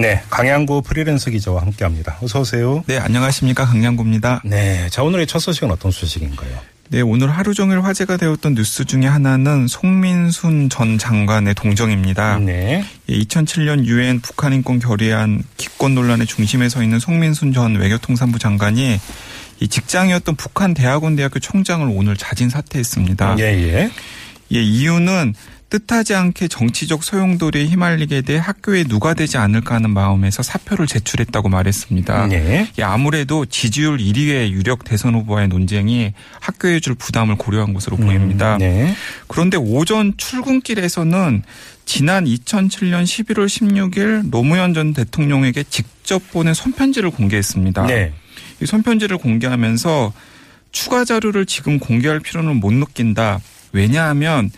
네, 강양구 프리랜서 기자와 함께합니다. 어서 오세요. 네, 안녕하십니까. 강양구입니다. 네, 자 오늘의 첫 소식은 어떤 소식인가요? 네, 오늘 하루 종일 화제가 되었던 뉴스 중에 하나는 송민순 전 장관의 동정입니다. 네, 2007년 유엔 북한 인권 결의안 기권 논란의 중심에 서 있는 송민순 전 외교통상부 장관이 이 직장이었던 북한 대학원 대학교 총장을 오늘 자진 사퇴했습니다. 예, 예. 예, 이유는 뜻하지 않게 정치적 소용돌이에 휘말리게 돼 학교에 누가 되지 않을까 하는 마음에서 사표를 제출했다고 말했습니다. 네. 예, 아무래도 지지율 1위의 유력 대선 후보와의 논쟁이 학교에 줄 부담을 고려한 것으로 보입니다. 네. 그런데 오전 출근길에서는 지난 2007년 11월 16일 노무현 전 대통령에게 직접 보낸 손편지를 공개했습니다. 네. 이 손편지를 공개하면서 추가 자료를 지금 공개할 필요는 못 느낀다. 왜냐하면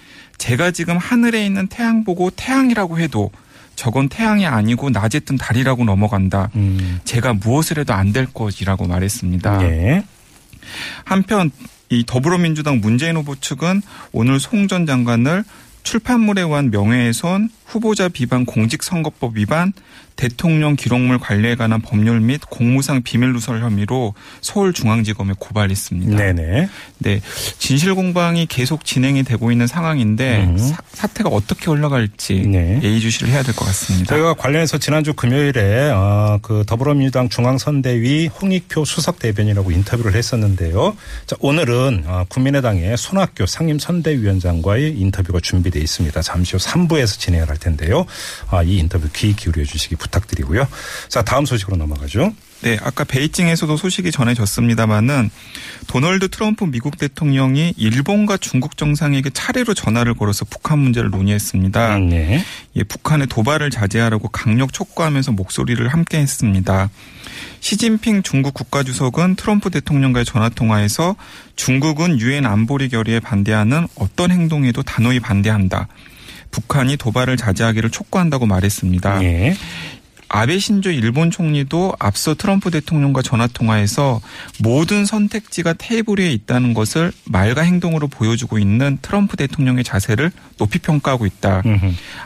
제가 지금 하늘에 있는 태양 보고 태양이라고 해도 저건 태양이 아니고 낮에 뜬 달이라고 넘어간다. 음, 제가 무엇을 해도 안 될 것이라고 말했습니다. 예. 한편 이 더불어민주당 문재인 후보 측은 오늘 송 전 장관을 출판물에 의한 명예훼손, 후보자 비방 공직선거법 위반, 대통령 기록물 관리에 관한 법률 및 공무상 비밀 누설 혐의로 서울중앙지검에 고발했습니다. 네네. 네, 진실 공방이 계속 진행이 되고 있는 상황인데 음. 사, 태가 어떻게 올라갈지 네. 예의주시를 해야 될 것 같습니다. 저희가 관련해서 지난주 금요일에 어, 그 더불어민주당 중앙선대위 홍익표 수석 대변인하고 인터뷰를 했었는데요. 자, 오늘은 어, 국민의당의 손학규 상임선대위원장과의 인터뷰가 준비 되어 있습니다. 잠시 후 3부에서 진행을 할 텐데요. 아, 이 인터뷰 귀 기울여 주시기 부탁드리고요. 자, 다음 소식으로 넘어가죠. 네, 아까 베이징에서도 소식이 전해졌습니다마는 도널드 트럼프 미국 대통령이 일본과 중국 정상에게 차례로 전화를 걸어서 북한 문제를 논의했습니다. 네. 예, 북한의 도발을 자제하라고 강력 촉구하면서 목소리를 함께 했습니다. 시진핑 중국 국가주석은 트럼프 대통령과의 전화통화에서 중국은 유엔 안보리 결의에 반대하는 어떤 행동에도 단호히 반대한다. 북한이 도발을 자제하기를 촉구한다고 말했습니다. 예. 아베 신조 일본 총리도 앞서 트럼프 대통령과 전화 통화에서 모든 선택지가 테이블 위에 있다는 것을 말과 행동으로 보여주고 있는 트럼프 대통령의 자세를 높이 평가하고 있다.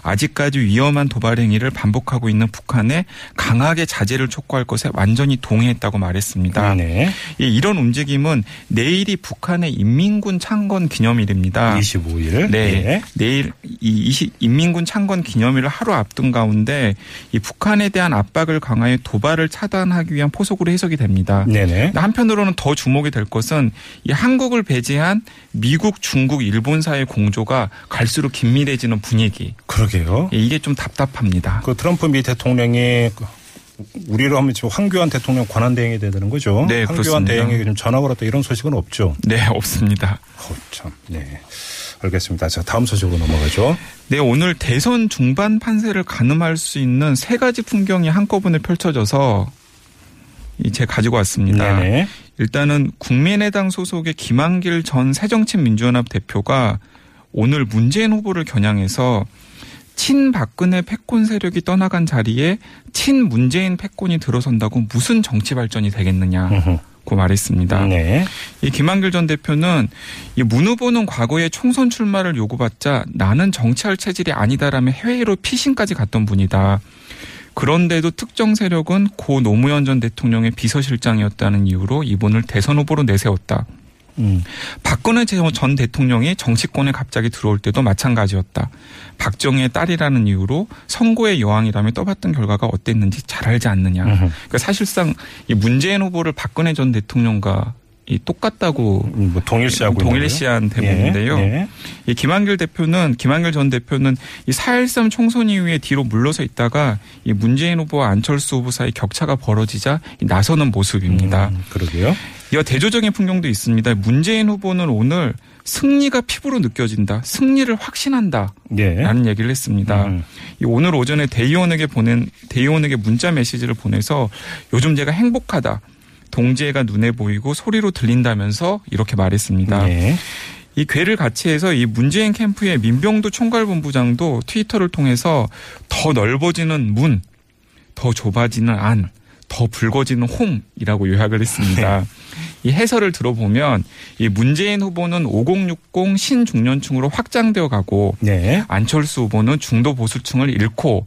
아직까지 위험한 도발 행위를 반복하고 있는 북한에 강하게 자제를 촉구할 것에 완전히 동의했다고 말했습니다. 네. 이 이런 움직임은 내일이 북한의 인민군 창건 기념일입니다. 25일. 네. 예. 내일 이 20, 인민군 창건 기념일을 하루 앞둔 가운데 이 북한에 대한 압박을 강화해 도발을 차단하기 위한 포석으로 해석이 됩니다. 네네. 한편으로는 더 주목이 될 것은 이 한국을 배제한 미국, 중국, 일본 사이의 공조가 갈수록 긴밀해지는 분위기. 그러게요. 예, 이게 좀 답답합니다. 그 트럼프 미 대통령이 그 우리로 하면 지금 황교안 대통령 권한 대행이 되는 거죠. 네, 황교안 그렇습니다. 대행에게 좀 전화 걸었다 이런 소식은 없죠. 네, 없습니다. 어, 참. 네. 알겠습니다. 자, 다음 소식으로 넘어가죠. 네, 오늘 대선 중반 판세를 가늠할 수 있는 세 가지 풍경이 한꺼번에 펼쳐져서 이 제가 가지고 왔습니다. 네네. 일단은 국민의당 소속의 김한길 전 새정치민주연합 대표가 오늘 문재인 후보를 겨냥해서 친 박근혜 패권 세력이 떠나간 자리에 친 문재인 패권이 들어선다고 무슨 정치 발전이 되겠느냐 고 말했습니다. 네. 이 김한길 전 대표는 이문 후보는 과거에 총선 출마를 요구받자 나는 정치할 체질이 아니다라며 해외로 피신까지 갔던 분이다. 그런데도 특정 세력은 고 노무현 전 대통령의 비서실장이었다는 이유로 이분을 대선 후보로 내세웠다. 음. 박근혜 전 대통령이 정치권에 갑자기 들어올 때도 마찬가지였다. 박정희의 딸이라는 이유로 선거의 여왕이라며 떠봤던 결과가 어땠는지 잘 알지 않느냐. 그러니까 사실상 이 문재인 후보를 박근혜 전 대통령과 이 똑같다고 음, 뭐 동일시하고 동일시한 대목인데요. 네. 이 김한길 대표는 김한길 전 대표는 이 4.13 총선 이 후에 뒤로 물러서 있다가 이 문재인 후보와 안철수 후보 사이 격차가 벌어지자 이 나서는 모습입니다. 음, 그러게요. 이어 대조적인 풍경도 있습니다. 문재인 후보는 오늘 승리가 피부로 느껴진다. 승리를 확신한다. 예. 라는 얘기를 했습니다. 음. 이 오늘 오전에 대의원에게 보낸 대의원에게 문자 메시지를 보내서 요즘 제가 행복하다. 동지애가 눈에 보이고 소리로 들린다면서 이렇게 말했습니다. 예. 이 괴를 같이 해서 이 문재인 캠프의 민병두 총괄본부장도 트위터를 통해서 더 넓어지는 문, 더 좁아지는 안, 더 붉어지는 홍이라고 요약을 했습니다. 이 해설을 들어보면 이 문재인 후보는 5060 신중년층으로 확장되어 가고 네. 안철수 후보는 중도 보수층을 잃고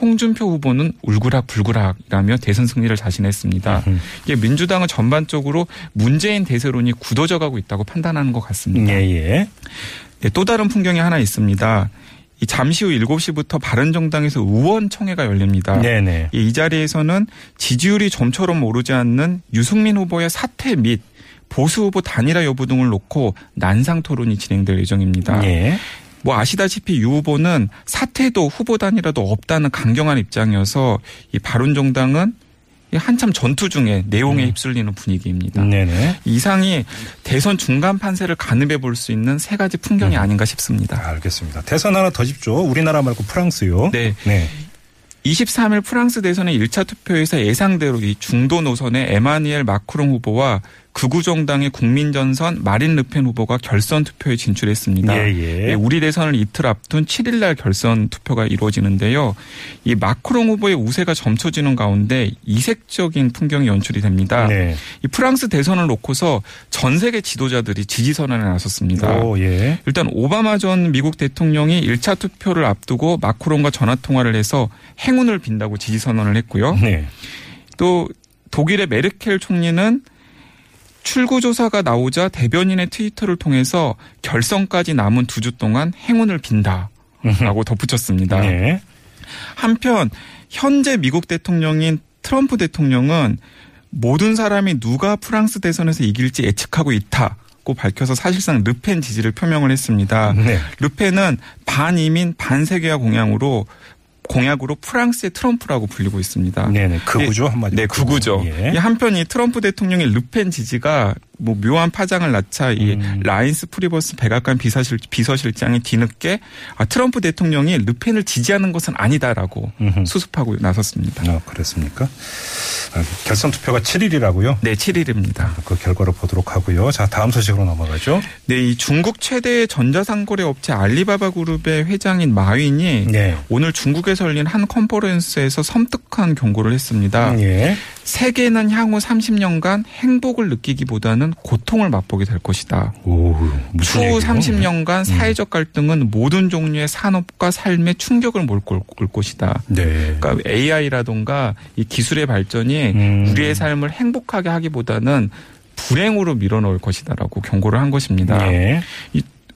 홍준표 후보는 울그락불그락이라며 대선 승리를 자신했습니다. 이게 민주당은 전반적으로 문재인 대세론이 굳어져 가고 있다고 판단하는 것 같습니다. 예, 예. 네, 또 다른 풍경이 하나 있습니다. 이 잠시 후 7시부터 바른정당에서 의원총회가 열립니다. 네네. 이 자리에서는 지지율이 좀처럼 오르지 않는 유승민 후보의 사퇴 및 보수 후보 단일화 여부 등을 놓고 난상 토론이 진행될 예정입니다. 예. 뭐 아시다시피 유 후보는 사퇴도 후보 단일화도 없다는 강경한 입장이어서 이 바른정당은 이 한참 전투 중에 내용에 휩쓸리는 분위기입니다. 네네. 이상이 대선 중간 판세를 가늠해 볼 수 있는 세 가지 풍경이 아닌가 싶습니다. 알겠습니다. 대선 하나 더 짚죠. 우리나라 말고 프랑스요. 네. 네. 23일 프랑스 대선의 1차 투표에서 예상대로 이 중도 노선의 에마니엘 마크롱 후보와 극우 정당의 국민전선 마린 르펜 후보가 결선 투표에 진출했습니다. 예, 예. 예, 우리 대선을 이틀 앞둔 7일 날 결선 투표가 이루어지는데요. 이 마크롱 후보의 우세가 점쳐지는 가운데 이색적인 풍경이 연출이 됩니다. 네. 이 프랑스 대선을 놓고서 전 세계 지도자들이 지지 선언에 나섰습니다. 오, 예. 일단 오바마 전 미국 대통령이 1차 투표를 앞두고 마크롱과 전화 통화를 해서 행운을 빈다고 지지 선언을 했고요. 네. 또 독일의 메르켈 총리는 출구 조사가 나오자 대변인의 트위터를 통해서 결선까지 남은 두 주 동안 행운을 빈다라고 덧붙였습니다. 네. 한편 현재 미국 대통령인 트럼프 대통령은 모든 사람이 누가 프랑스 대선에서 이길지 예측하고 있다 고 밝혀서 사실상 르펜 지지를 표명을 했습니다. 네. 르펜은 반이민 반세계화 공약으로 공약으로 프랑스의 트럼프라고 불리고 있습니다. 네네. 극우죠, 한마디로. 네, 극우죠. 예. 이 한편 이 트럼프 대통령의 르펜 지지가 뭐 묘한 파장을 낳자 이 음. 라인스 프리버스 백악관 비서실, 비서실장이 뒤늦게 아, 트럼프 대통령이 르펜을 지지하는 것은 아니다라고 음흠. 수습하고 나섰습니다. 아, 그렇습니까? 아, 결선 투표가 7일이라고요? 네, 7일입니다. 그 결과를 보도록 하고요. 자, 다음 소식으로 넘어가죠. 네, 이 중국 최대의 전자상거래 업체 알리바바 그룹의 회장인 마윈이 네. 오늘 중국에서 열린 한 컨퍼런스에서 섬뜩한 경고를 했습니다. 예. 세계는 향후 30년간 행복을 느끼기보다는 고통을 맛보게 될 것이다. 오, 추후 얘기예요? 30년간 사회적 갈등은 모든 종류의 산업과 삶에 충격을 몰고 올 것이다. 네. 그러니까 AI라던가 이 기술의 발전이 음. 우리의 삶을 행복하게 하기보다는 불행으로 밀어넣을 것이다라고 경고를 한 것입니다. 예.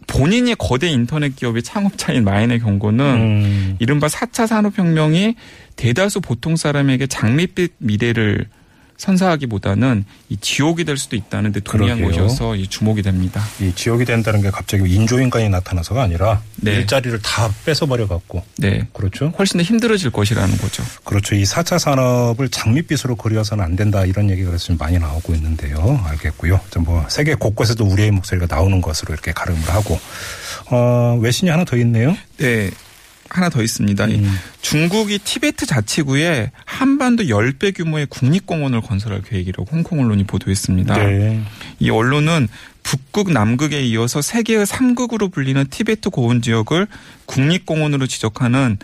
본인이 거대 인터넷 기업의 창업자인 마인의 경고는 음. 이른바 4차 산업혁명이 대다수 보통 사람에게 장밋빛 미래를 선사하기보다는 이 지옥이 될 수도 있다는 데 동의한 그러게요. 것이어서 이 주목이 됩니다. 이 지역이 된다는 게 갑자기 인조인간이 나타나서가 아니라 네. 일자리를 다 뺏어버려 갖고 네. 그렇죠. 훨씬 더 힘들어질 것이라는 거죠. 그렇죠. 이 4차 산업을 장밋빛으로 그려서는 안 된다 이런 얘기가 그래서 좀 많이 나오고 있는데요. 알겠고요. 좀뭐 세계 곳곳에도 우리의 목소리가 나오는 것으로 이렇게 가름을 하고 어, 외신이 하나 더 있네요. 네. 하나 더 있습니다. 이 음. 중국이 티베트 자치구에 한반도 10배 규모의 국립공원을 건설할 계획이라고 홍콩 언론이 보도했습니다. 네. 이 언론은 북극, 남극에 이어서 세계의 3극으로 불리는 티베트 고원 지역을 국립공원으로 지적하는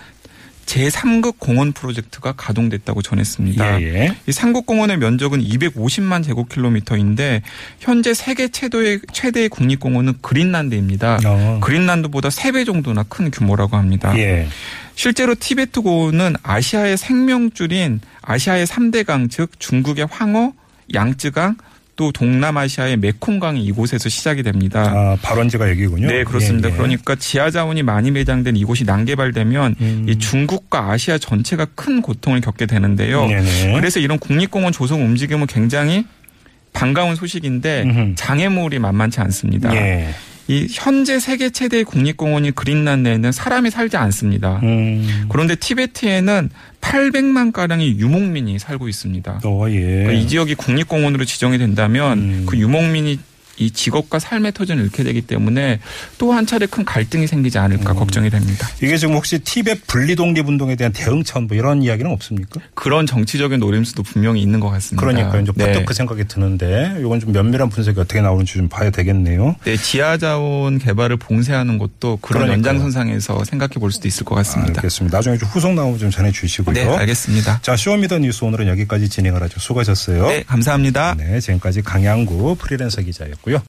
제3극 공원 프로젝트가 가동됐다고 전했습니다. 예, 예. 이 삼국공원의 면적은 250만 제곱킬로미터인데 현재 세계 최대의 최대의 국립공원은 그린란드입니다. 어. 그린란드보다 3배 정도나 큰 규모라고 합니다. 예. 실제로 티베트 고원은 아시아의 생명줄인 아시아의 3대 강, 즉 중국의 황허, 양쯔강, 또 동남아시아의 메콩강이 이곳에서 시작이 됩니다. 아, 발원지가 여기군요. 네, 그렇습니다. 예, 예. 그러니까 지하 자원이 많이 매장된 이곳이 난개발되면 음. 이 중국과 아시아 전체가 큰 고통을 겪게 되는데요. 네네. 그래서 이런 국립공원 조성 움직임은 굉장히 반가운 소식인데. 장애물이 만만치 않습니다. 예. 이 현재 세계 최대의 국립공원인 그린란드에는 사람이 살지 않습니다. 음. 그런데 티베트에는 800만 가량의 유목민이 살고 있습니다. 어, 예. 그러니까 이 지역이 국립공원으로 지정이 된다면 음. 그 유목민이 이 직업과 삶의 터전을 잃게 되기 때문에 또 한 차례 큰 갈등이 생기지 않을까 걱정이 됩니다. 이게 지금 혹시 티벳 분리 독립 운동에 대한 대응 차원 뭐 이런 이야기는 없습니까? 그런 정치적인 노림수도 분명히 있는 것 같습니다. 그러니까 이제 네. 그 생각이 드는데 이건 좀 면밀한 분석이 어떻게 나오는지 좀 봐야 되겠네요. 네, 지하 자원 개발을 봉쇄하는 것도 그런 그러니까요. 연장선상에서 생각해 볼 수도 있을 것 같습니다. 알겠습니다. 나중에 좀 후속 나오면 좀 전해 주시고요. 네, 알겠습니다. 자, Show Me the 뉴스 오늘은 여기까지 진행을 하죠. 수고하셨어요. 네, 감사합니다. 네, 지금까지 강양구 프리랜서 기자였고요.